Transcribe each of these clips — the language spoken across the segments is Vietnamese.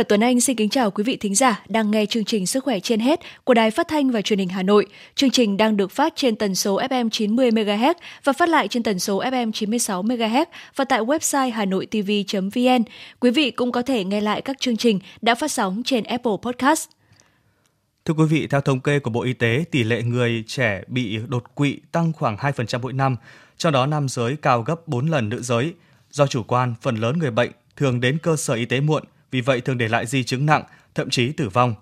Và Tuấn Anh xin kính chào quý vị thính giả đang nghe chương trình Sức khỏe trên hết của Đài Phát thanh và Truyền hình Hà Nội. Chương trình đang được phát trên tần số FM 90 MHz và phát lại trên tần số FM 96 MHz và tại website hanoitv.vn. Quý vị cũng có thể nghe lại các chương trình đã phát sóng trên Apple Podcast. Thưa quý vị, theo thống kê của Bộ Y tế, tỷ lệ người trẻ bị đột quỵ tăng khoảng 2% mỗi năm, trong đó nam giới cao gấp 4 lần nữ giới. Do chủ quan, phần lớn người bệnh thường đến cơ sở y tế muộn, vì vậy thường để lại di chứng nặng, thậm chí tử vong.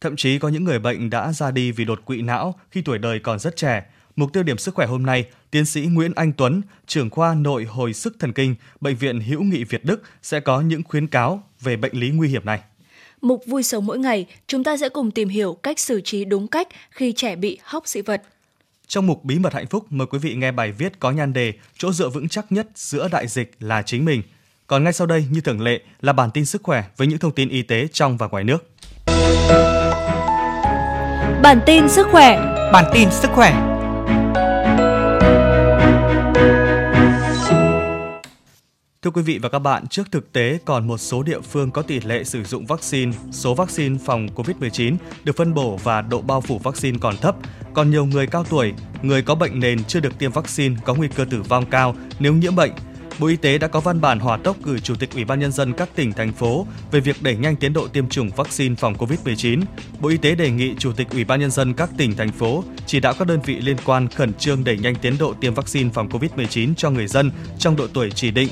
Thậm chí có những người bệnh đã ra đi vì đột quỵ não khi tuổi đời còn rất trẻ. Mục tiêu điểm sức khỏe hôm nay, tiến sĩ Nguyễn Anh Tuấn, trưởng khoa nội hồi sức thần kinh, Bệnh viện Hữu nghị Việt Đức sẽ có những khuyến cáo về bệnh lý nguy hiểm này. Mục vui sống mỗi ngày, chúng ta sẽ cùng tìm hiểu cách xử trí đúng cách khi trẻ bị hóc dị vật. Trong mục Bí mật hạnh phúc, mời quý vị nghe bài viết có nhan đề Chỗ dựa vững chắc nhất giữa đại dịch là chính mình. Còn ngay sau đây, như thường lệ, là bản tin sức khỏe với những thông tin y tế trong và ngoài nước. Bản tin sức khỏe Bản tin sức khỏe Thưa quý vị và các bạn, trước thực tế còn một số địa phương có tỷ lệ sử dụng vaccine, số vaccine phòng COVID-19 được phân bổ và độ bao phủ vaccine còn thấp, còn nhiều người cao tuổi, người có bệnh nền chưa được tiêm vaccine có nguy cơ tử vong cao nếu nhiễm bệnh. Bộ Y tế đã có văn bản hỏa tốc gửi Chủ tịch Ủy ban nhân dân các tỉnh thành phố về việc đẩy nhanh tiến độ tiêm chủng vaccine phòng COVID-19. Bộ Y tế đề nghị Chủ tịch Ủy ban nhân dân các tỉnh thành phố chỉ đạo các đơn vị liên quan khẩn trương đẩy nhanh tiến độ tiêm vaccine phòng COVID-19 cho người dân trong độ tuổi chỉ định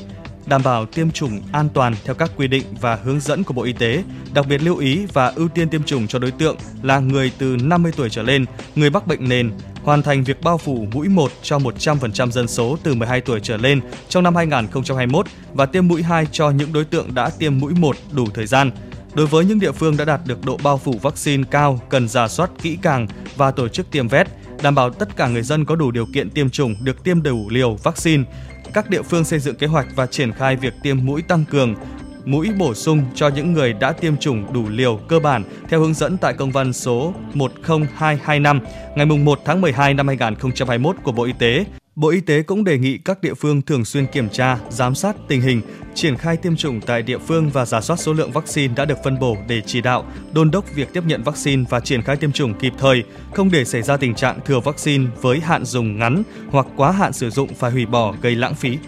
đảm bảo tiêm chủng an toàn theo các quy định và hướng dẫn của Bộ Y tế, đặc biệt lưu ý và ưu tiên tiêm chủng cho đối tượng là người từ 50 tuổi trở lên, người mắc bệnh nền, hoàn thành việc bao phủ mũi 1 cho 100% dân số từ 12 tuổi trở lên trong năm 2021 và tiêm mũi 2 cho những đối tượng đã tiêm mũi 1 đủ thời gian. Đối với những địa phương đã đạt được độ bao phủ vaccine cao, cần giả soát kỹ càng và tổ chức tiêm vét, đảm bảo tất cả người dân có đủ điều kiện tiêm chủng được tiêm đủ liều vaccine, các địa phương xây dựng kế hoạch và triển khai việc tiêm mũi tăng cường, mũi bổ sung cho những người đã tiêm chủng đủ liều cơ bản theo hướng dẫn tại công văn số 10225 ngày 1 tháng 12 năm 2021 của Bộ Y tế Bộ Y tế cũng đề nghị các địa phương thường xuyên kiểm tra, giám sát tình hình, triển khai tiêm chủng tại địa phương và giả soát số lượng vaccine đã được phân bổ để chỉ đạo, đôn đốc việc tiếp nhận vaccine và triển khai tiêm chủng kịp thời, không để xảy ra tình trạng thừa vaccine với hạn dùng ngắn hoặc quá hạn sử dụng phải hủy bỏ gây lãng phí.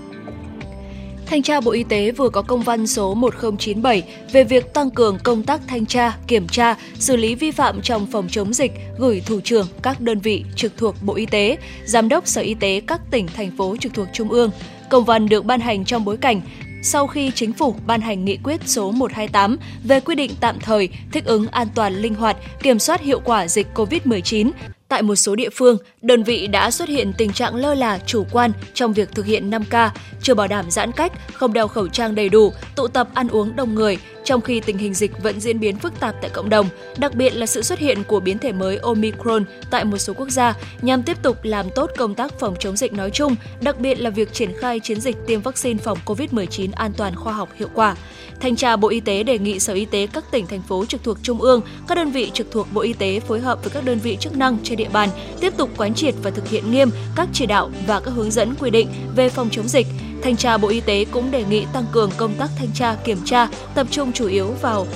Thanh tra Bộ Y tế vừa có công văn số 1097 về việc tăng cường công tác thanh tra, kiểm tra, xử lý vi phạm trong phòng chống dịch gửi thủ trưởng các đơn vị trực thuộc Bộ Y tế, giám đốc Sở Y tế các tỉnh thành phố trực thuộc Trung ương. Công văn được ban hành trong bối cảnh sau khi chính phủ ban hành nghị quyết số 128 về quy định tạm thời thích ứng an toàn linh hoạt, kiểm soát hiệu quả dịch COVID-19 Tại một số địa phương, đơn vị đã xuất hiện tình trạng lơ là chủ quan trong việc thực hiện 5K, chưa bảo đảm giãn cách, không đeo khẩu trang đầy đủ, tụ tập ăn uống đông người, trong khi tình hình dịch vẫn diễn biến phức tạp tại cộng đồng, đặc biệt là sự xuất hiện của biến thể mới Omicron tại một số quốc gia nhằm tiếp tục làm tốt công tác phòng chống dịch nói chung, đặc biệt là việc triển khai chiến dịch tiêm vaccine phòng COVID-19 an toàn khoa học hiệu quả. Thanh tra Bộ Y tế đề nghị Sở Y tế các tỉnh thành phố trực thuộc trung ương, các đơn vị trực thuộc Bộ Y tế phối hợp với các đơn vị chức năng trên địa bàn tiếp tục quán triệt và thực hiện nghiêm các chỉ đạo và các hướng dẫn quy định về phòng chống dịch. Thanh tra Bộ Y tế cũng đề nghị tăng cường công tác thanh tra kiểm tra, tập trung chủ yếu vào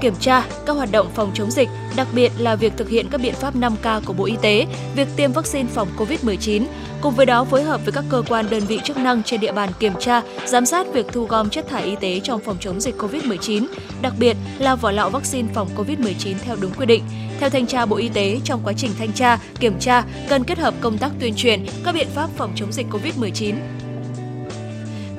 kiểm tra các hoạt động phòng chống dịch, đặc biệt là việc thực hiện các biện pháp 5K của Bộ Y tế, việc tiêm vaccine phòng COVID-19, cùng với đó phối hợp với các cơ quan đơn vị chức năng trên địa bàn kiểm tra, giám sát việc thu gom chất thải y tế trong phòng chống dịch COVID-19, đặc biệt là vỏ lọ vaccine phòng COVID-19 theo đúng quy định. Theo thanh tra Bộ Y tế, trong quá trình thanh tra, kiểm tra cần kết hợp công tác tuyên truyền các biện pháp phòng chống dịch COVID-19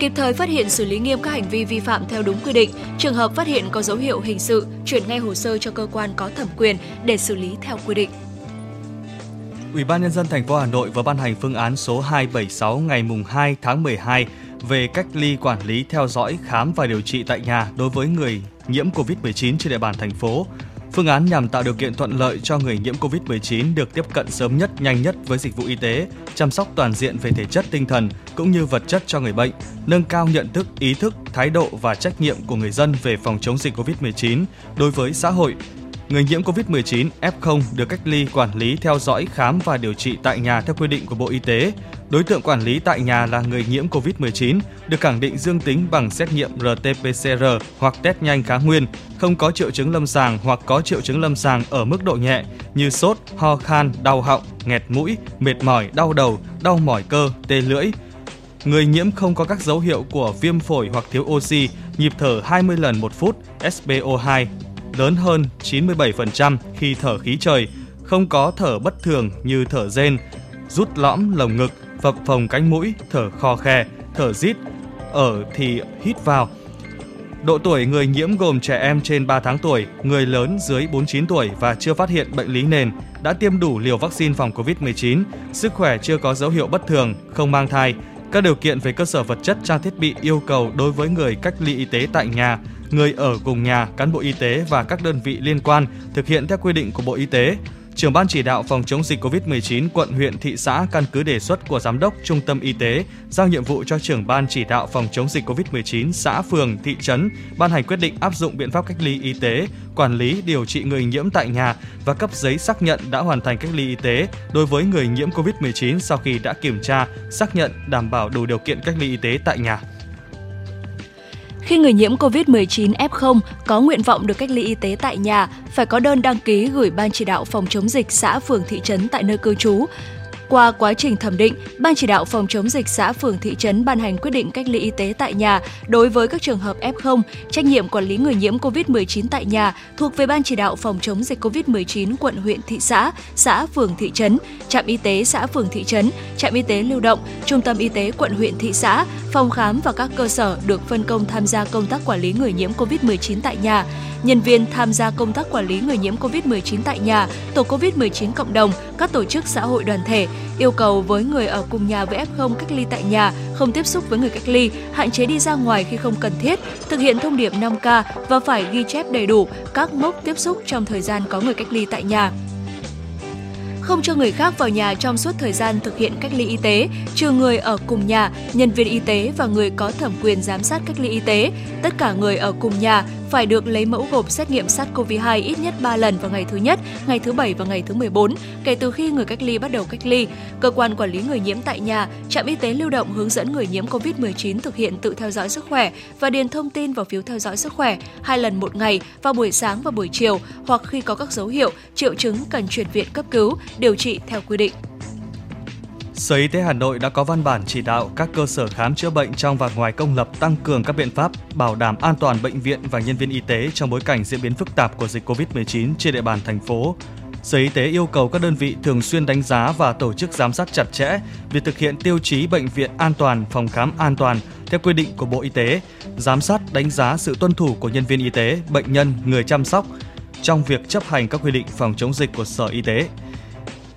kịp thời phát hiện xử lý nghiêm các hành vi vi phạm theo đúng quy định. Trường hợp phát hiện có dấu hiệu hình sự, chuyển ngay hồ sơ cho cơ quan có thẩm quyền để xử lý theo quy định. Ủy ban nhân dân thành phố Hà Nội vừa ban hành phương án số 276 ngày mùng 2 tháng 12 về cách ly quản lý theo dõi khám và điều trị tại nhà đối với người nhiễm COVID-19 trên địa bàn thành phố. Phương án nhằm tạo điều kiện thuận lợi cho người nhiễm COVID-19 được tiếp cận sớm nhất, nhanh nhất với dịch vụ y tế, chăm sóc toàn diện về thể chất tinh thần cũng như vật chất cho người bệnh, nâng cao nhận thức, ý thức, thái độ và trách nhiệm của người dân về phòng chống dịch COVID-19 đối với xã hội, người nhiễm COVID-19 F0 được cách ly quản lý theo dõi khám và điều trị tại nhà theo quy định của Bộ Y tế. Đối tượng quản lý tại nhà là người nhiễm COVID-19 được khẳng định dương tính bằng xét nghiệm RT-PCR hoặc test nhanh kháng nguyên, không có triệu chứng lâm sàng hoặc có triệu chứng lâm sàng ở mức độ nhẹ như sốt, ho khan, đau họng, nghẹt mũi, mệt mỏi, đau đầu, đau mỏi cơ, tê lưỡi, Người nhiễm không có các dấu hiệu của viêm phổi hoặc thiếu oxy, nhịp thở 20 lần một phút, SpO2 lớn hơn 97% khi thở khí trời, không có thở bất thường như thở rên, rút lõm lồng ngực, phập phồng cánh mũi, thở khò khe, thở rít, ở thì hít vào. Độ tuổi người nhiễm gồm trẻ em trên 3 tháng tuổi, người lớn dưới 49 tuổi và chưa phát hiện bệnh lý nền, đã tiêm đủ liều vaccine phòng COVID-19, sức khỏe chưa có dấu hiệu bất thường, không mang thai, các điều kiện về cơ sở vật chất trang thiết bị yêu cầu đối với người cách ly y tế tại nhà, người ở cùng nhà, cán bộ y tế và các đơn vị liên quan thực hiện theo quy định của Bộ Y tế. Trưởng ban chỉ đạo phòng chống dịch COVID-19 quận huyện thị xã căn cứ đề xuất của giám đốc trung tâm y tế giao nhiệm vụ cho trưởng ban chỉ đạo phòng chống dịch COVID-19 xã phường thị trấn ban hành quyết định áp dụng biện pháp cách ly y tế, quản lý điều trị người nhiễm tại nhà và cấp giấy xác nhận đã hoàn thành cách ly y tế đối với người nhiễm COVID-19 sau khi đã kiểm tra, xác nhận đảm bảo đủ điều kiện cách ly y tế tại nhà. Khi người nhiễm COVID-19 F0 có nguyện vọng được cách ly y tế tại nhà, phải có đơn đăng ký gửi Ban chỉ đạo phòng chống dịch xã phường thị trấn tại nơi cư trú qua quá trình thẩm định, Ban chỉ đạo phòng chống dịch xã phường thị trấn ban hành quyết định cách ly y tế tại nhà đối với các trường hợp F0, trách nhiệm quản lý người nhiễm COVID-19 tại nhà thuộc về Ban chỉ đạo phòng chống dịch COVID-19 quận huyện thị xã, xã phường thị trấn, trạm y tế xã phường thị trấn, trạm y tế lưu động, trung tâm y tế quận huyện thị xã, phòng khám và các cơ sở được phân công tham gia công tác quản lý người nhiễm COVID-19 tại nhà. Nhân viên tham gia công tác quản lý người nhiễm COVID-19 tại nhà, tổ COVID-19 cộng đồng, các tổ chức xã hội đoàn thể, yêu cầu với người ở cùng nhà với F0 cách ly tại nhà, không tiếp xúc với người cách ly, hạn chế đi ra ngoài khi không cần thiết, thực hiện thông điệp 5K và phải ghi chép đầy đủ các mốc tiếp xúc trong thời gian có người cách ly tại nhà không cho người khác vào nhà trong suốt thời gian thực hiện cách ly y tế, trừ người ở cùng nhà, nhân viên y tế và người có thẩm quyền giám sát cách ly y tế. Tất cả người ở cùng nhà phải được lấy mẫu gộp xét nghiệm SARS-CoV-2 ít nhất 3 lần vào ngày thứ nhất, ngày thứ bảy và ngày thứ 14 kể từ khi người cách ly bắt đầu cách ly. Cơ quan quản lý người nhiễm tại nhà, trạm y tế lưu động hướng dẫn người nhiễm COVID-19 thực hiện tự theo dõi sức khỏe và điền thông tin vào phiếu theo dõi sức khỏe hai lần một ngày vào buổi sáng và buổi chiều hoặc khi có các dấu hiệu, triệu chứng cần chuyển viện cấp cứu, điều trị theo quy định. Sở Y tế Hà Nội đã có văn bản chỉ đạo các cơ sở khám chữa bệnh trong và ngoài công lập tăng cường các biện pháp bảo đảm an toàn bệnh viện và nhân viên y tế trong bối cảnh diễn biến phức tạp của dịch COVID-19 trên địa bàn thành phố. Sở Y tế yêu cầu các đơn vị thường xuyên đánh giá và tổ chức giám sát chặt chẽ việc thực hiện tiêu chí bệnh viện an toàn, phòng khám an toàn theo quy định của Bộ Y tế, giám sát đánh giá sự tuân thủ của nhân viên y tế, bệnh nhân, người chăm sóc trong việc chấp hành các quy định phòng chống dịch của Sở Y tế.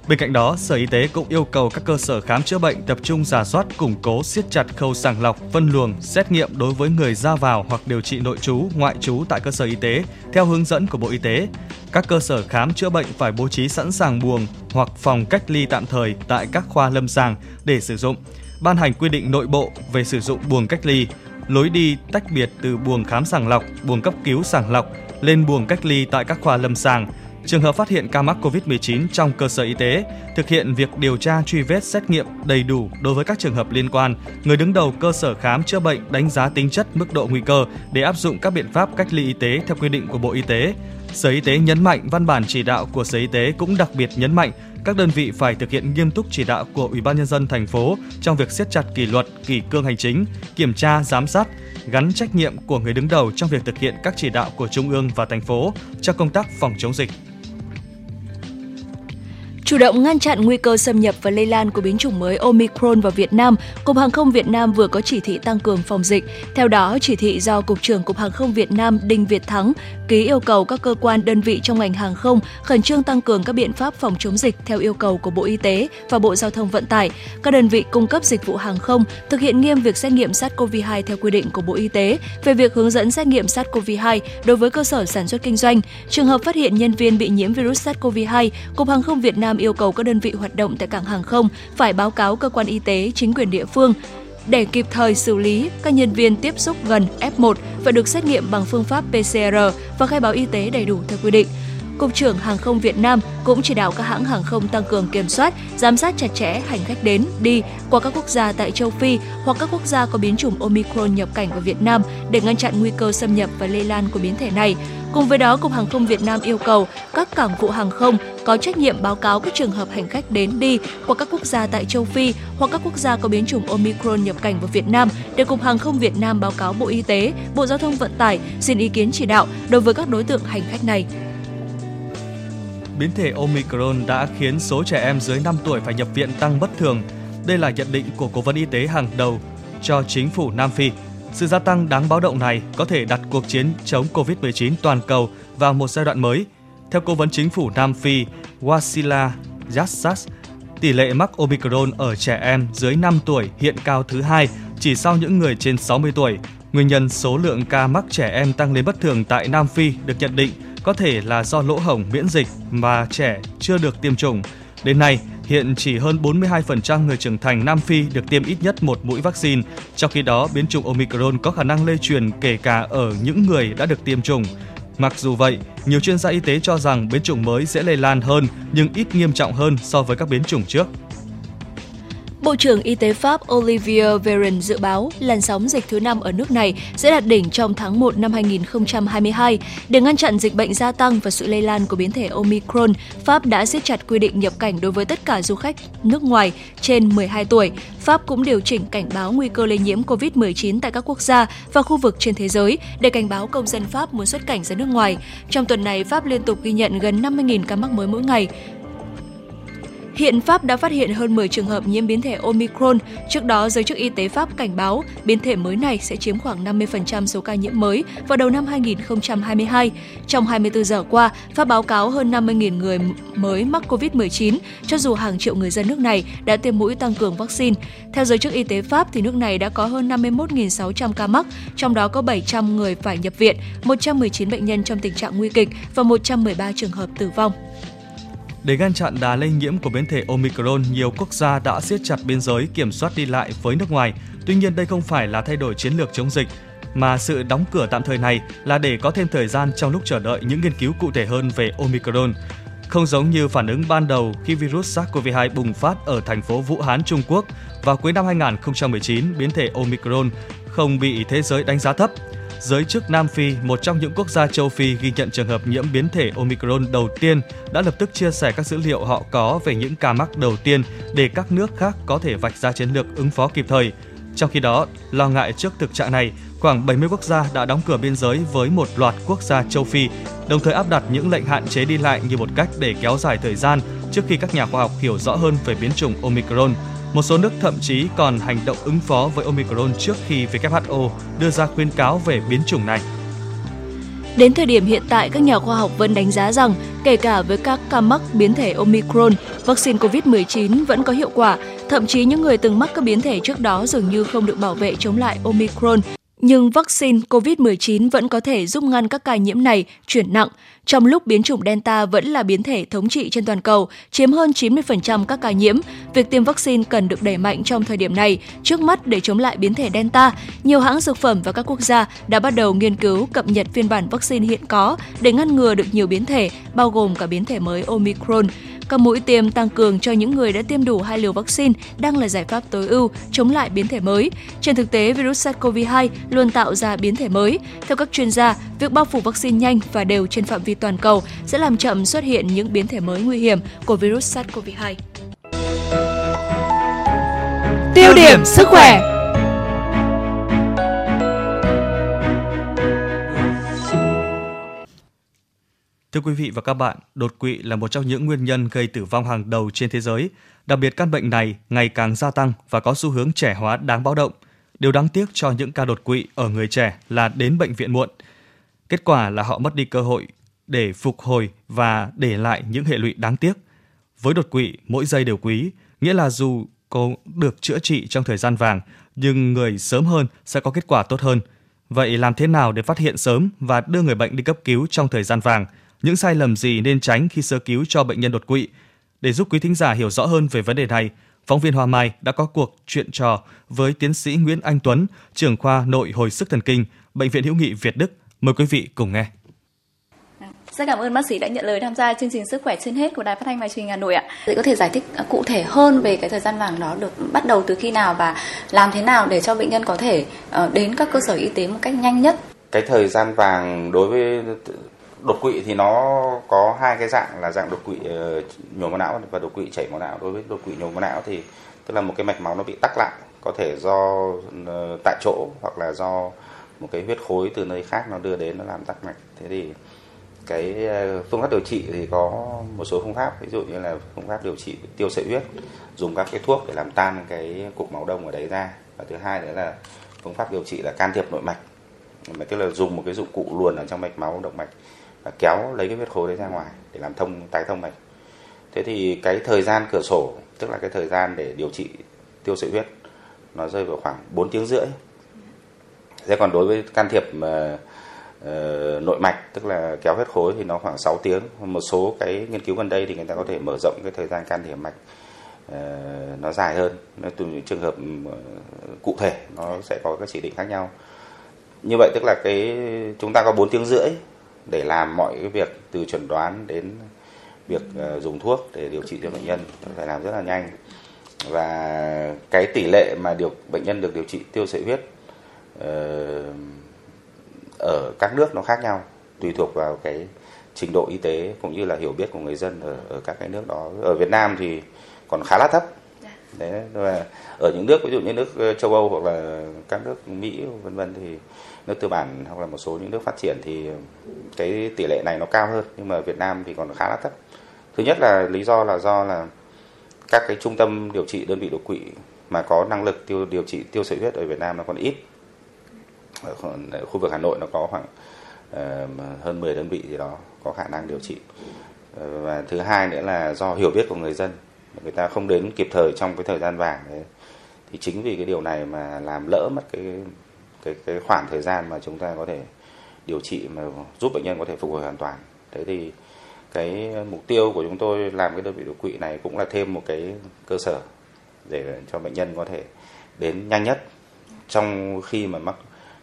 Bên cạnh đó, Sở Y tế cũng yêu cầu các cơ sở khám chữa bệnh tập trung giả soát, củng cố, siết chặt khâu sàng lọc, phân luồng, xét nghiệm đối với người ra vào hoặc điều trị nội trú, ngoại trú tại cơ sở y tế theo hướng dẫn của Bộ Y tế. Các cơ sở khám chữa bệnh phải bố trí sẵn sàng buồng hoặc phòng cách ly tạm thời tại các khoa lâm sàng để sử dụng. Ban hành quy định nội bộ về sử dụng buồng cách ly, lối đi tách biệt từ buồng khám sàng lọc, buồng cấp cứu sàng lọc lên buồng cách ly tại các khoa lâm sàng Trường hợp phát hiện ca mắc COVID-19 trong cơ sở y tế, thực hiện việc điều tra truy vết xét nghiệm đầy đủ đối với các trường hợp liên quan, người đứng đầu cơ sở khám chữa bệnh đánh giá tính chất mức độ nguy cơ để áp dụng các biện pháp cách ly y tế theo quy định của Bộ Y tế. Sở Y tế nhấn mạnh văn bản chỉ đạo của Sở Y tế cũng đặc biệt nhấn mạnh các đơn vị phải thực hiện nghiêm túc chỉ đạo của Ủy ban nhân dân thành phố trong việc siết chặt kỷ luật, kỷ cương hành chính, kiểm tra, giám sát, gắn trách nhiệm của người đứng đầu trong việc thực hiện các chỉ đạo của trung ương và thành phố trong công tác phòng chống dịch. Chủ động ngăn chặn nguy cơ xâm nhập và lây lan của biến chủng mới Omicron vào Việt Nam, Cục Hàng không Việt Nam vừa có chỉ thị tăng cường phòng dịch. Theo đó, chỉ thị do Cục trưởng Cục Hàng không Việt Nam Đinh Việt Thắng ký yêu cầu các cơ quan đơn vị trong ngành hàng không khẩn trương tăng cường các biện pháp phòng chống dịch theo yêu cầu của Bộ Y tế và Bộ Giao thông Vận tải. Các đơn vị cung cấp dịch vụ hàng không thực hiện nghiêm việc xét nghiệm SARS-CoV-2 theo quy định của Bộ Y tế về việc hướng dẫn xét nghiệm SARS-CoV-2 đối với cơ sở sản xuất kinh doanh. Trường hợp phát hiện nhân viên bị nhiễm virus SARS-CoV-2, Cục Hàng không Việt Nam Nam yêu cầu các đơn vị hoạt động tại cảng hàng không phải báo cáo cơ quan y tế, chính quyền địa phương để kịp thời xử lý các nhân viên tiếp xúc gần F1 phải được xét nghiệm bằng phương pháp PCR và khai báo y tế đầy đủ theo quy định. Cục trưởng Hàng không Việt Nam cũng chỉ đạo các hãng hàng không tăng cường kiểm soát, giám sát chặt chẽ hành khách đến, đi qua các quốc gia tại châu Phi hoặc các quốc gia có biến chủng Omicron nhập cảnh vào Việt Nam để ngăn chặn nguy cơ xâm nhập và lây lan của biến thể này. Cùng với đó, Cục Hàng không Việt Nam yêu cầu các cảng vụ hàng không có trách nhiệm báo cáo các trường hợp hành khách đến đi qua các quốc gia tại châu Phi hoặc các quốc gia có biến chủng Omicron nhập cảnh vào Việt Nam để Cục Hàng không Việt Nam báo cáo Bộ Y tế, Bộ Giao thông Vận tải xin ý kiến chỉ đạo đối với các đối tượng hành khách này. Biến thể Omicron đã khiến số trẻ em dưới 5 tuổi phải nhập viện tăng bất thường. Đây là nhận định của Cố vấn Y tế hàng đầu cho chính phủ Nam Phi sự gia tăng đáng báo động này có thể đặt cuộc chiến chống COVID-19 toàn cầu vào một giai đoạn mới. Theo Cố vấn Chính phủ Nam Phi Wasila Yassas, tỷ lệ mắc Omicron ở trẻ em dưới 5 tuổi hiện cao thứ hai chỉ sau những người trên 60 tuổi. Nguyên nhân số lượng ca mắc trẻ em tăng lên bất thường tại Nam Phi được nhận định có thể là do lỗ hổng miễn dịch mà trẻ chưa được tiêm chủng. Đến nay, Hiện chỉ hơn 42% người trưởng thành Nam Phi được tiêm ít nhất một mũi vaccine, trong khi đó biến chủng Omicron có khả năng lây truyền kể cả ở những người đã được tiêm chủng. Mặc dù vậy, nhiều chuyên gia y tế cho rằng biến chủng mới sẽ lây lan hơn nhưng ít nghiêm trọng hơn so với các biến chủng trước. Bộ trưởng Y tế Pháp Olivier Véran dự báo làn sóng dịch thứ năm ở nước này sẽ đạt đỉnh trong tháng 1 năm 2022. Để ngăn chặn dịch bệnh gia tăng và sự lây lan của biến thể Omicron, Pháp đã siết chặt quy định nhập cảnh đối với tất cả du khách nước ngoài trên 12 tuổi. Pháp cũng điều chỉnh cảnh báo nguy cơ lây nhiễm COVID-19 tại các quốc gia và khu vực trên thế giới để cảnh báo công dân Pháp muốn xuất cảnh ra nước ngoài. Trong tuần này, Pháp liên tục ghi nhận gần 50.000 ca mắc mới mỗi ngày. Hiện Pháp đã phát hiện hơn 10 trường hợp nhiễm biến thể Omicron. Trước đó, giới chức y tế Pháp cảnh báo biến thể mới này sẽ chiếm khoảng 50% số ca nhiễm mới vào đầu năm 2022. Trong 24 giờ qua, Pháp báo cáo hơn 50.000 người mới mắc COVID-19, cho dù hàng triệu người dân nước này đã tiêm mũi tăng cường vaccine. Theo giới chức y tế Pháp, thì nước này đã có hơn 51.600 ca mắc, trong đó có 700 người phải nhập viện, 119 bệnh nhân trong tình trạng nguy kịch và 113 trường hợp tử vong. Để ngăn chặn đà lây nhiễm của biến thể Omicron, nhiều quốc gia đã siết chặt biên giới kiểm soát đi lại với nước ngoài. Tuy nhiên đây không phải là thay đổi chiến lược chống dịch, mà sự đóng cửa tạm thời này là để có thêm thời gian trong lúc chờ đợi những nghiên cứu cụ thể hơn về Omicron. Không giống như phản ứng ban đầu khi virus SARS-CoV-2 bùng phát ở thành phố Vũ Hán, Trung Quốc vào cuối năm 2019, biến thể Omicron không bị thế giới đánh giá thấp giới chức Nam Phi, một trong những quốc gia châu Phi ghi nhận trường hợp nhiễm biến thể Omicron đầu tiên, đã lập tức chia sẻ các dữ liệu họ có về những ca mắc đầu tiên để các nước khác có thể vạch ra chiến lược ứng phó kịp thời. Trong khi đó, lo ngại trước thực trạng này, khoảng 70 quốc gia đã đóng cửa biên giới với một loạt quốc gia châu Phi, đồng thời áp đặt những lệnh hạn chế đi lại như một cách để kéo dài thời gian trước khi các nhà khoa học hiểu rõ hơn về biến chủng Omicron. Một số nước thậm chí còn hành động ứng phó với Omicron trước khi WHO đưa ra khuyên cáo về biến chủng này. Đến thời điểm hiện tại, các nhà khoa học vẫn đánh giá rằng kể cả với các ca mắc biến thể Omicron, vaccine COVID-19 vẫn có hiệu quả. Thậm chí những người từng mắc các biến thể trước đó dường như không được bảo vệ chống lại Omicron nhưng vaccine COVID-19 vẫn có thể giúp ngăn các ca nhiễm này chuyển nặng, trong lúc biến chủng Delta vẫn là biến thể thống trị trên toàn cầu, chiếm hơn 90% các ca nhiễm. Việc tiêm vaccine cần được đẩy mạnh trong thời điểm này, trước mắt để chống lại biến thể Delta. Nhiều hãng dược phẩm và các quốc gia đã bắt đầu nghiên cứu cập nhật phiên bản vaccine hiện có để ngăn ngừa được nhiều biến thể, bao gồm cả biến thể mới Omicron. Các mũi tiêm tăng cường cho những người đã tiêm đủ hai liều vaccine đang là giải pháp tối ưu chống lại biến thể mới. Trên thực tế, virus SARS-CoV-2 luôn tạo ra biến thể mới. Theo các chuyên gia, việc bao phủ vaccine nhanh và đều trên phạm vi toàn cầu sẽ làm chậm xuất hiện những biến thể mới nguy hiểm của virus SARS-CoV-2. Tiêu điểm sức khỏe Thưa quý vị và các bạn, đột quỵ là một trong những nguyên nhân gây tử vong hàng đầu trên thế giới. Đặc biệt căn bệnh này ngày càng gia tăng và có xu hướng trẻ hóa đáng báo động. Điều đáng tiếc cho những ca đột quỵ ở người trẻ là đến bệnh viện muộn. Kết quả là họ mất đi cơ hội để phục hồi và để lại những hệ lụy đáng tiếc. Với đột quỵ, mỗi giây đều quý, nghĩa là dù có được chữa trị trong thời gian vàng, nhưng người sớm hơn sẽ có kết quả tốt hơn. Vậy làm thế nào để phát hiện sớm và đưa người bệnh đi cấp cứu trong thời gian vàng? Những sai lầm gì nên tránh khi sơ cứu cho bệnh nhân đột quỵ. Để giúp quý thính giả hiểu rõ hơn về vấn đề này, phóng viên Hoa Mai đã có cuộc chuyện trò với tiến sĩ Nguyễn Anh Tuấn, trưởng khoa nội hồi sức thần kinh, Bệnh viện Hữu nghị Việt Đức. Mời quý vị cùng nghe. Rất cảm ơn bác sĩ đã nhận lời tham gia chương trình Sức khỏe trên hết của Đài Phát thanh và Truyền hình Hà Nội ạ. Để có thể giải thích cụ thể hơn về cái thời gian vàng đó được bắt đầu từ khi nào và làm thế nào để cho bệnh nhân có thể ờ, đến các cơ sở y tế một cách nhanh nhất. Cái thời gian vàng đối với đột quỵ thì nó có hai cái dạng là dạng đột quỵ ờ, nhồi máu não và đột quỵ chảy máu não. Đối với đột quỵ nhồi máu não thì tức là một cái mạch máu nó bị tắc lại, có thể do ờ, tại chỗ hoặc là do một cái huyết khối từ nơi khác nó đưa đến nó làm tắc mạch. Thế thì cái ờ, phương pháp điều trị thì có một số phương pháp ví dụ như là phương pháp điều trị tiêu sợi huyết dùng các cái thuốc để làm tan cái cục máu đông ở đấy ra và thứ hai nữa là phương pháp điều trị là can thiệp nội mạch mà tức là dùng một cái dụng cụ luồn ở trong mạch máu động mạch và kéo lấy cái huyết khối đấy ra ngoài để làm thông tái thông mạch. Thế thì cái thời gian cửa sổ tức là cái thời gian để điều trị tiêu sợi huyết nó rơi vào khoảng 4 tiếng rưỡi. Thế còn đối với can thiệp mà uh, nội mạch tức là kéo huyết khối thì nó khoảng 6 tiếng. Một số cái nghiên cứu gần đây thì người ta có thể mở rộng cái thời gian can thiệp mạch uh, nó dài hơn. Nó từ những trường hợp cụ thể nó sẽ có các chỉ định khác nhau. Như vậy tức là cái chúng ta có 4 tiếng rưỡi để làm mọi cái việc từ chuẩn đoán đến việc ờ, dùng thuốc để điều trị cho bệnh nhân. Phải làm rất là nhanh. Và cái tỷ lệ mà điều bệnh nhân được điều trị tiêu sợi huyết ờ, ở các nước nó khác nhau tùy thuộc vào cái trình độ y tế cũng như là hiểu biết của người dân ở, ở các cái nước đó. Ở Việt Nam thì còn khá là thấp đấy và ở những nước ví dụ như nước ờ, châu Âu hoặc là các nước Mỹ vân vân thì nước tư bản hoặc là một số những nước phát triển thì cái tỷ lệ này nó cao hơn nhưng mà Việt Nam thì còn khá là thấp. Thứ nhất là lý do là do là các cái trung tâm điều trị đơn vị đột quỵ mà có năng lực tiêu điều trị tiêu sợi huyết ở Việt Nam nó còn ít. Ở khu vực Hà Nội nó có khoảng uh, hơn 10 đơn vị gì đó có khả năng điều trị. Uh, và thứ hai nữa là do hiểu biết của người dân người ta không đến kịp thời trong cái thời gian vàng đấy. Thì chính vì cái điều này mà làm lỡ mất cái cái cái khoảng thời gian mà chúng ta có thể điều trị mà giúp bệnh nhân có thể phục hồi hoàn toàn. Thế thì cái mục tiêu của chúng tôi làm cái đơn vị đột quỵ này cũng là thêm một cái cơ sở để cho bệnh nhân có thể đến nhanh nhất. Trong khi mà mắc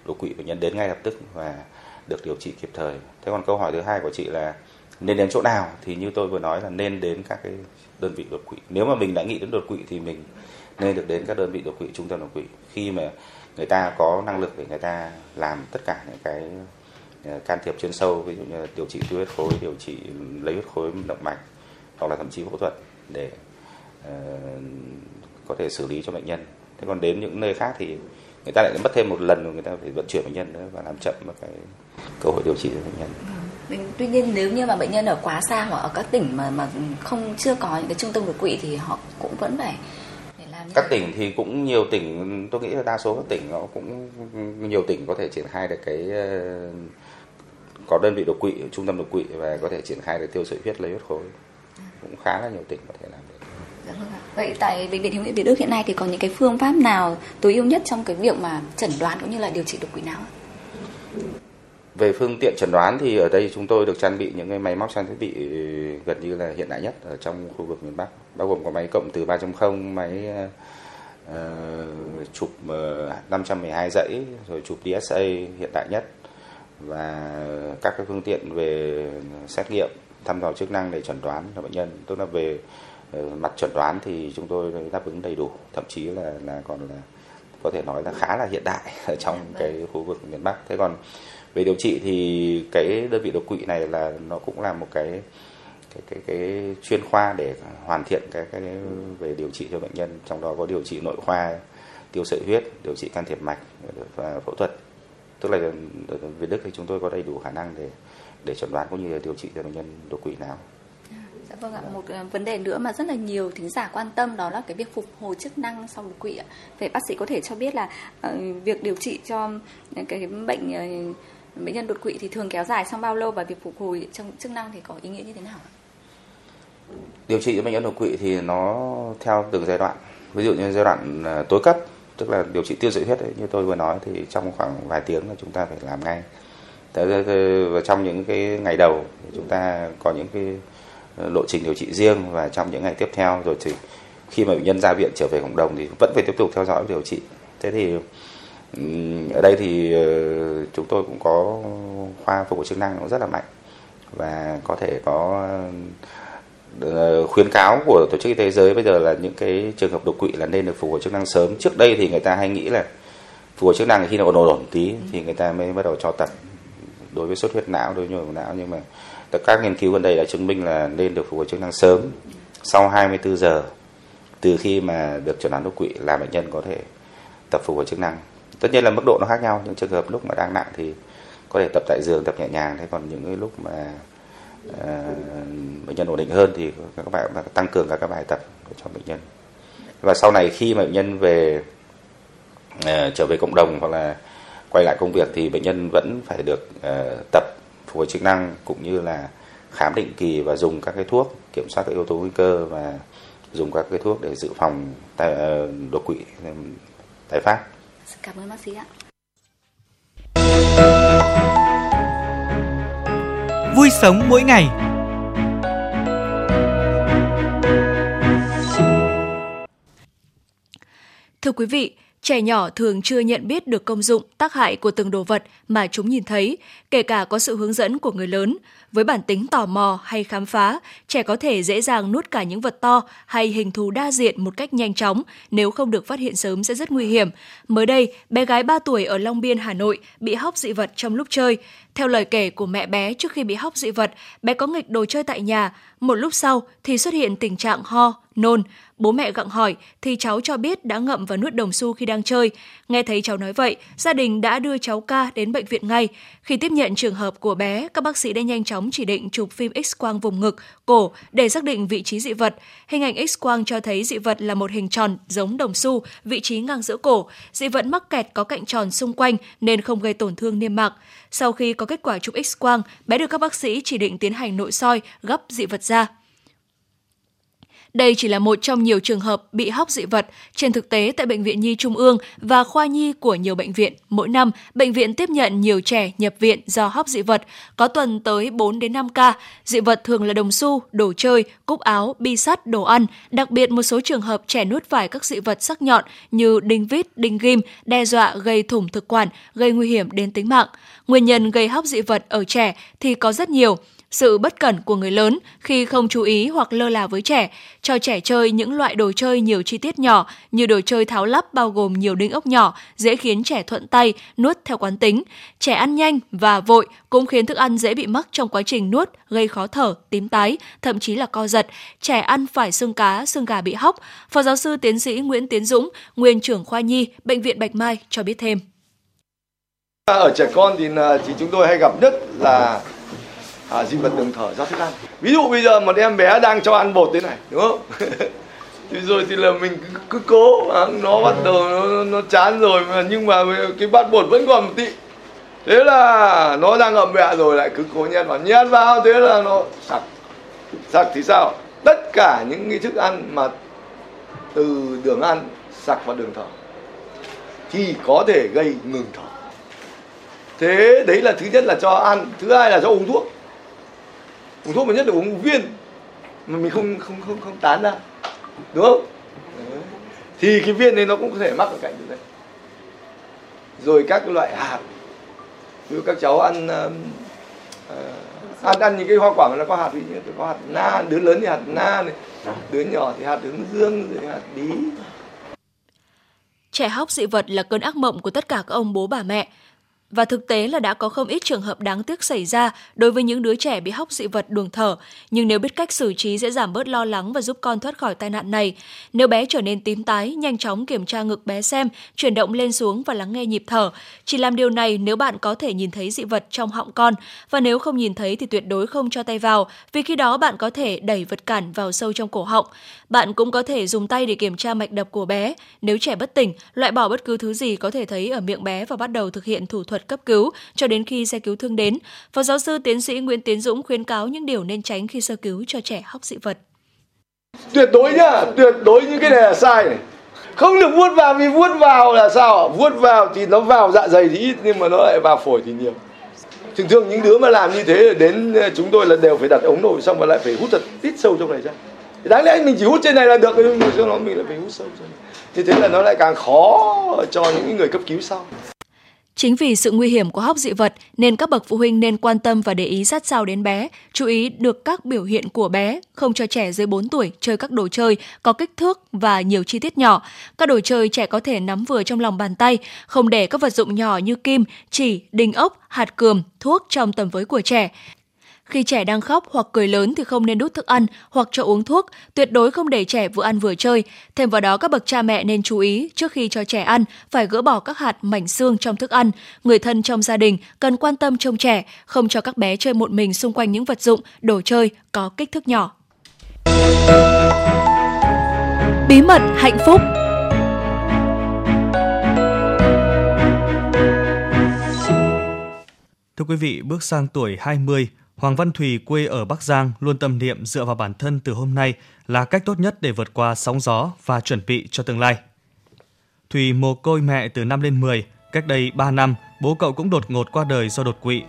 đột quỵ, bệnh nhân đến ngay lập tức và được điều trị kịp thời. Thế còn câu hỏi thứ hai của chị là nên đến chỗ nào thì như tôi vừa nói là nên đến các cái đơn vị đột quỵ. Nếu mà mình đã nghĩ đến đột quỵ thì mình nên được đến các đơn vị đột quỵ, trung tâm đột quỵ khi mà người ta có năng lực để người ta làm tất cả những cái ờ, can thiệp chuyên sâu ví dụ như điều trị tiêu huyết khối, điều trị lấy huyết khối động mạch hoặc là thậm chí phẫu thuật để uh, có thể xử lý cho bệnh nhân. Thế còn đến những nơi khác thì người ta lại mất thêm một lần người ta phải vận chuyển bệnh nhân nữa và làm chậm mất cái cơ hội điều trị cho bệnh nhân. Tuy nhiên nếu như mà bệnh nhân ở quá xa hoặc ở các tỉnh mà mà không chưa có những cái trung tâm đột quỵ thì họ cũng vẫn phải các tỉnh thì cũng nhiều tỉnh tôi nghĩ là đa số các tỉnh nó cũng nhiều tỉnh có thể triển khai được cái ờ, có đơn vị đột quỵ trung tâm đột quỵ và có thể triển khai được tiêu sợi huyết lấy huyết khối cũng khá là nhiều tỉnh có thể làm được Dạ vâng. Vậy tại bệnh viện Hữu nghị Việt Đức hiện nay thì có những cái phương pháp nào tối ưu nhất trong cái việc mà chẩn đoán cũng như là điều trị đột quỵ não? Về phương tiện chẩn đoán thì ở đây chúng tôi được trang bị những cái máy móc trang thiết bị gần như là hiện đại nhất ở trong khu vực miền Bắc, bao gồm có máy cộng từ 3.0, máy uh, chụp uh, ờ, 512 dãy, rồi chụp DSA hiện đại nhất. Và các cái phương tiện về xét nghiệm thăm dò chức năng để chẩn đoán cho bệnh nhân, tức là về Ờ, mặt chuẩn đoán thì chúng tôi đáp ứng đầy đủ. Thậm chí là là còn là có thể nói là khá là hiện đại ở trong dạ, cái vâng. khu vực miền Bắc. Thế còn về điều trị thì cái đơn vị đột quỵ này là nó cũng là một cái cái cái cái chuyên khoa để hoàn thiện cái cái về điều trị cho bệnh nhân. Trong đó có điều trị nội khoa tiêu sợi huyết điều trị can thiệp mạch và phẫu thuật. Tức là về Việt Đức thì chúng tôi có đầy đủ khả năng để để chẩn đoán cũng như là điều trị cho bệnh nhân đột quỵ não Dạ vâng ạ, một ờ, vấn đề nữa mà rất là nhiều thính giả quan tâm đó là cái việc phục hồi chức năng sau đột quỵ ạ. Vậy bác sĩ có thể cho biết là uh, việc điều trị cho cái bệnh uh, bệnh nhân đột quỵ thì thường kéo dài trong bao lâu và việc phục hồi trong chức năng thì có ý nghĩa như thế nào? Điều trị bệnh nhân đột quỵ thì nó theo từng giai đoạn. Ví dụ như giai đoạn à, tối cấp tức là điều trị tiêu diệt huyết ấy, như tôi vừa nói thì trong khoảng vài tiếng là chúng ta phải làm ngay. Thế, và trong những cái ngày đầu chúng ta có những cái à, lộ trình điều trị riêng và trong những ngày tiếp theo rồi thì khi mà bệnh nhân ra viện trở về cộng đồng thì vẫn phải tiếp tục theo dõi điều trị thế thì ở đây thì ờ, chúng tôi cũng có khoa phục hồi chức năng nó rất là mạnh và có thể có ờ, khuyến cáo của tổ chức y tế giới bây giờ là những cái trường hợp đột quỵ là nên được phục hồi chức năng sớm. Trước đây thì người ta hay nghĩ là phục hồi chức năng khi nó còn ổn ổn tí thì người ta mới bắt đầu cho tập đối với xuất huyết não đối với nhồi não. Nhưng mà các nghiên cứu gần đây đã chứng minh là nên được phục hồi chức năng sớm sau 24 giờ từ khi mà được chẩn đoán đột quỵ là bệnh nhân có thể tập phục hồi chức năng tất nhiên là mức độ nó khác nhau những trường hợp lúc mà đang nặng thì có thể tập tại giường tập nhẹ nhàng thế còn những cái lúc mà uh, bệnh nhân ổn định hơn thì các bạn tăng cường các, bài tập cho bệnh nhân và sau này khi mà bệnh nhân về uh, trở về cộng đồng hoặc là quay lại công việc thì bệnh nhân vẫn phải được uh, tập phục hồi chức năng cũng như là khám định kỳ và dùng các cái thuốc kiểm soát các yếu tố nguy cơ và dùng các cái thuốc để dự phòng đột quỵ tái phát. Cảm ơn bác sĩ ạ. Vui sống mỗi ngày. Thưa quý vị, Trẻ nhỏ thường chưa nhận biết được công dụng, tác hại của từng đồ vật mà chúng nhìn thấy, kể cả có sự hướng dẫn của người lớn. Với bản tính tò mò hay khám phá, trẻ có thể dễ dàng nuốt cả những vật to hay hình thù đa diện một cách nhanh chóng, nếu không được phát hiện sớm sẽ rất nguy hiểm. Mới đây, bé gái 3 tuổi ở Long Biên, Hà Nội bị hóc dị vật trong lúc chơi. Theo lời kể của mẹ bé trước khi bị hóc dị vật, bé có nghịch đồ chơi tại nhà, một lúc sau thì xuất hiện tình trạng ho, nôn. Bố mẹ gặng hỏi thì cháu cho biết đã ngậm và nuốt đồng xu khi đang chơi. Nghe thấy cháu nói vậy, gia đình đã đưa cháu ca đến bệnh viện ngay. Khi tiếp nhận trường hợp của bé, các bác sĩ đã nhanh chóng chỉ định chụp phim X-quang vùng ngực, cổ để xác định vị trí dị vật. Hình ảnh X-quang cho thấy dị vật là một hình tròn giống đồng xu, vị trí ngang giữa cổ. Dị vật mắc kẹt có cạnh tròn xung quanh nên không gây tổn thương niêm mạc. Sau khi có kết quả chụp X-quang, bé được các bác sĩ chỉ định tiến hành nội soi, gấp dị vật ra. Đây chỉ là một trong nhiều trường hợp bị hóc dị vật. Trên thực tế, tại Bệnh viện Nhi Trung ương và khoa nhi của nhiều bệnh viện, mỗi năm, bệnh viện tiếp nhận nhiều trẻ nhập viện do hóc dị vật, có tuần tới 4 đến 5 ca. Dị vật thường là đồng xu, đồ chơi, cúc áo, bi sắt, đồ ăn. Đặc biệt một số trường hợp trẻ nuốt phải các dị vật sắc nhọn như đinh vít, đinh ghim, đe dọa gây thủng thực quản, gây nguy hiểm đến tính mạng. Nguyên nhân gây hóc dị vật ở trẻ thì có rất nhiều, sự bất cẩn của người lớn khi không chú ý hoặc lơ là với trẻ, cho trẻ chơi những loại đồ chơi nhiều chi tiết nhỏ như đồ chơi tháo lắp bao gồm nhiều đinh ốc nhỏ dễ khiến trẻ thuận tay, nuốt theo quán tính. Trẻ ăn nhanh và vội cũng khiến thức ăn dễ bị mắc trong quá trình nuốt, gây khó thở, tím tái, thậm chí là co giật. Trẻ ăn phải xương cá, xương gà bị hóc. Phó giáo sư tiến sĩ Nguyễn Tiến Dũng, nguyên trưởng khoa nhi, Bệnh viện Bạch Mai cho biết thêm. Ở trẻ con thì, à, thì chúng tôi hay gặp nhất là à, dị vật đường thở ra thức ăn ví dụ bây giờ một em bé đang cho ăn bột thế này đúng không? Thì rồi thì là mình cứ, cứ cố à, nó bắt đầu nó, nó chán rồi mà nhưng mà cái bát bột vẫn còn một tị thế là nó đang ngậm mẹ rồi lại cứ cố nhét vào nhét vào thế là nó sặc. Sặc thì sao? Tất cả những cái thức ăn mà từ đường ăn sặc vào đường thở thì có thể gây ngừng thở. Thế đấy là thứ nhất là cho ăn thứ hai là cho uống thuốc uống thuốc mà nhất là uống viên. Mà mình không không không không tán ra. Đúng không? Đấy. thì cái viên này nó cũng có thể mắc ở cạnh đấy. Rồi các loại hạt. Như các cháu ăn uh, ăn ăn những cái hoa quả mà nó có hạt thì có hạt na đứa lớn thì hạt na này. Đứa nhỏ thì hạt hướng dương rồi hạt bí Trẻ hóc dị vật là cơn ác mộng của tất cả các ông bố bà mẹ. Và thực tế là đã có không ít trường hợp đáng tiếc xảy ra đối với những đứa trẻ bị hóc dị vật đường thở, nhưng nếu biết cách xử trí sẽ giảm bớt lo lắng và giúp con thoát khỏi tai nạn này. Nếu bé trở nên tím tái, nhanh chóng kiểm tra ngực bé xem, chuyển động lên xuống và lắng nghe nhịp thở. Chỉ làm điều này nếu bạn có thể nhìn thấy dị vật trong họng con, và nếu không nhìn thấy thì tuyệt đối không cho tay vào, vì khi đó bạn có thể đẩy vật cản vào sâu trong cổ họng. Bạn cũng có thể dùng tay để kiểm tra mạch đập của bé. Nếu trẻ bất tỉnh, loại bỏ bất cứ thứ gì có thể thấy ở miệng bé và bắt đầu thực hiện thủ thuật cấp cứu cho đến khi xe cứu thương đến. Phó giáo sư tiến sĩ Nguyễn Tiến Dũng khuyến cáo những điều nên tránh khi sơ cứu cho trẻ hóc dị vật. Tuyệt đối nhá, tuyệt đối những cái này là sai này. Không được vuốt vào vì vuốt vào là sao? Vuốt vào thì nó vào dạ dày thì ít nhưng mà nó lại vào phổi thì nhiều. Thường thường những đứa mà làm như thế đến ờ, chúng tôi là đều phải đặt ống nội xong mà lại phải hút thật ít sâu trong này ra. Đáng lẽ mình chỉ hút trên này là được nhưng mà nó mình lại phải hút sâu trong này. Như thế là nó lại càng khó cho những người cấp cứu sau. Chính vì sự nguy hiểm của hóc dị vật nên các bậc phụ huynh nên quan tâm và để ý sát sao đến bé, chú ý được các biểu hiện của bé, không cho trẻ dưới 4 tuổi chơi các đồ chơi có kích thước và nhiều chi tiết nhỏ. Các đồ chơi trẻ có thể nắm vừa trong lòng bàn tay, không để các vật dụng nhỏ như kim, chỉ, đinh ốc, hạt cườm, thuốc trong tầm với của trẻ. Khi trẻ đang khóc hoặc cười lớn thì không nên đút thức ăn hoặc cho uống thuốc, tuyệt đối không để trẻ vừa ăn vừa chơi. Thêm vào đó các bậc cha mẹ nên chú ý trước khi cho trẻ ăn phải gỡ bỏ các hạt mảnh xương trong thức ăn. Người thân trong gia đình cần quan tâm trông trẻ, không cho các bé chơi một mình xung quanh những vật dụng, đồ chơi có kích thước nhỏ. Bí mật hạnh phúc Thưa quý vị, bước sang tuổi 20, Hoàng Văn Thùy quê ở Bắc Giang luôn tâm niệm dựa vào bản thân từ hôm nay là cách tốt nhất để vượt qua sóng gió và chuẩn bị cho tương lai. Thùy mồ côi mẹ từ năm lên 10, cách đây 3 năm, bố cậu cũng đột ngột qua đời do đột quỵ.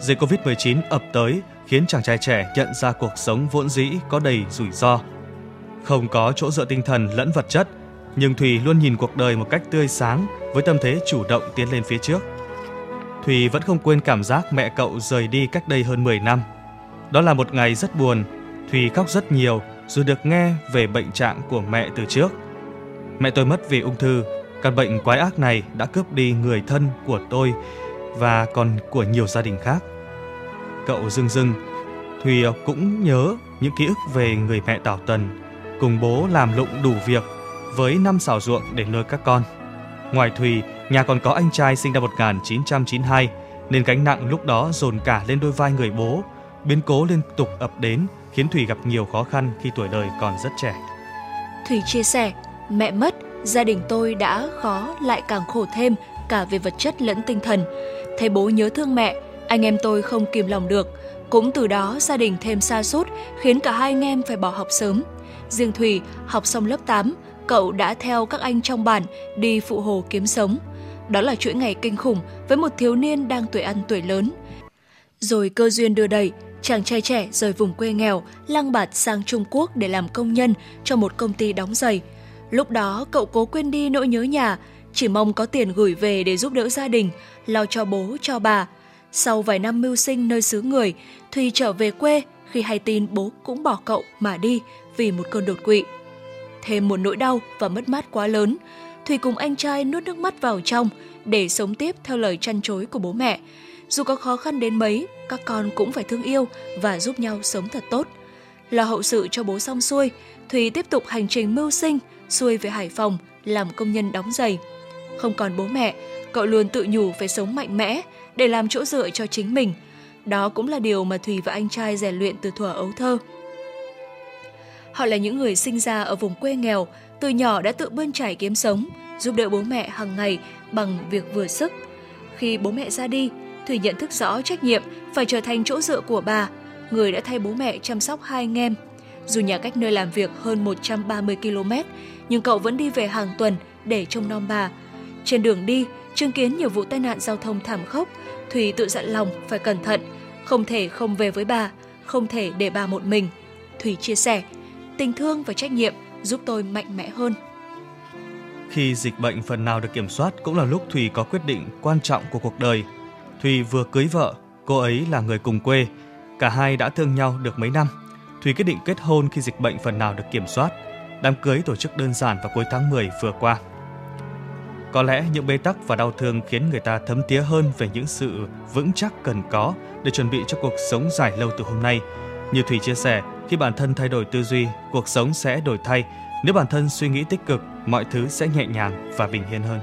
Dịch Covid-19 ập tới khiến chàng trai trẻ nhận ra cuộc sống vốn dĩ có đầy rủi ro. Không có chỗ dựa tinh thần lẫn vật chất, nhưng Thùy luôn nhìn cuộc đời một cách tươi sáng với tâm thế chủ động tiến lên phía trước. Thùy vẫn không quên cảm giác mẹ cậu rời đi cách đây hơn 10 năm. Đó là một ngày rất buồn, Thùy khóc rất nhiều dù được nghe về bệnh trạng của mẹ từ trước. Mẹ tôi mất vì ung thư, căn bệnh quái ác này đã cướp đi người thân của tôi và còn của nhiều gia đình khác. Cậu dưng dưng, Thùy cũng nhớ những ký ức về người mẹ Tảo Tần, cùng bố làm lụng đủ việc với năm xào ruộng để nuôi các con. Ngoài Thùy, nhà còn có anh trai sinh năm 1992 nên gánh nặng lúc đó dồn cả lên đôi vai người bố. Biến cố liên tục ập đến khiến Thùy gặp nhiều khó khăn khi tuổi đời còn rất trẻ. Thùy chia sẻ, mẹ mất, gia đình tôi đã khó lại càng khổ thêm cả về vật chất lẫn tinh thần. Thấy bố nhớ thương mẹ, anh em tôi không kìm lòng được. Cũng từ đó gia đình thêm xa sút khiến cả hai anh em phải bỏ học sớm. Riêng Thùy học xong lớp 8, cậu đã theo các anh trong bản đi phụ hồ kiếm sống. Đó là chuỗi ngày kinh khủng với một thiếu niên đang tuổi ăn tuổi lớn. Rồi cơ duyên đưa đẩy, chàng trai trẻ rời vùng quê nghèo, lăng bạt sang Trung Quốc để làm công nhân cho một công ty đóng giày. Lúc đó cậu cố quên đi nỗi nhớ nhà, chỉ mong có tiền gửi về để giúp đỡ gia đình, lo cho bố, cho bà. Sau vài năm mưu sinh nơi xứ người, Thùy trở về quê khi hay tin bố cũng bỏ cậu mà đi vì một cơn đột quỵ. Thêm một nỗi đau và mất mát quá lớn, Thùy cùng anh trai nuốt nước mắt vào trong để sống tiếp theo lời chăn chối của bố mẹ. Dù có khó khăn đến mấy, các con cũng phải thương yêu và giúp nhau sống thật tốt. Lo hậu sự cho bố xong xuôi, Thùy tiếp tục hành trình mưu sinh, xuôi về Hải Phòng làm công nhân đóng giày. Không còn bố mẹ, cậu luôn tự nhủ phải sống mạnh mẽ để làm chỗ dựa cho chính mình. Đó cũng là điều mà Thùy và anh trai rèn luyện từ thuở ấu thơ. Họ là những người sinh ra ở vùng quê nghèo, từ nhỏ đã tự bươn trải kiếm sống, giúp đỡ bố mẹ hàng ngày bằng việc vừa sức. Khi bố mẹ ra đi, Thủy nhận thức rõ trách nhiệm phải trở thành chỗ dựa của bà, người đã thay bố mẹ chăm sóc hai anh em. Dù nhà cách nơi làm việc hơn 130 km, nhưng cậu vẫn đi về hàng tuần để trông nom bà. Trên đường đi, chứng kiến nhiều vụ tai nạn giao thông thảm khốc, Thủy tự dặn lòng phải cẩn thận, không thể không về với bà, không thể để bà một mình. Thủy chia sẻ, tình thương và trách nhiệm giúp tôi mạnh mẽ hơn. Khi dịch bệnh phần nào được kiểm soát cũng là lúc Thùy có quyết định quan trọng của cuộc đời. Thùy vừa cưới vợ, cô ấy là người cùng quê. Cả hai đã thương nhau được mấy năm. Thùy quyết định kết hôn khi dịch bệnh phần nào được kiểm soát. Đám cưới tổ chức đơn giản vào cuối tháng 10 vừa qua. Có lẽ những bế tắc và đau thương khiến người ta thấm tía hơn về những sự vững chắc cần có để chuẩn bị cho cuộc sống dài lâu từ hôm nay. Như Thùy chia sẻ, khi bản thân thay đổi tư duy, cuộc sống sẽ đổi thay. Nếu bản thân suy nghĩ tích cực, mọi thứ sẽ nhẹ nhàng và bình yên hơn.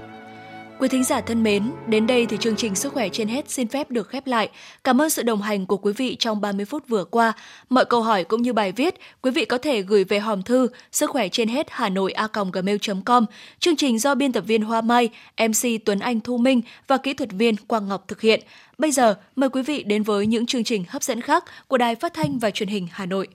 Quý thính giả thân mến, đến đây thì chương trình Sức khỏe trên hết xin phép được khép lại. Cảm ơn sự đồng hành của quý vị trong 30 phút vừa qua. Mọi câu hỏi cũng như bài viết, quý vị có thể gửi về hòm thư sức khỏe trên hết hà nội a gmail.com. Chương trình do biên tập viên Hoa Mai, MC Tuấn Anh Thu Minh và kỹ thuật viên Quang Ngọc thực hiện. Bây giờ, mời quý vị đến với những chương trình hấp dẫn khác của Đài Phát thanh và Truyền hình Hà Nội.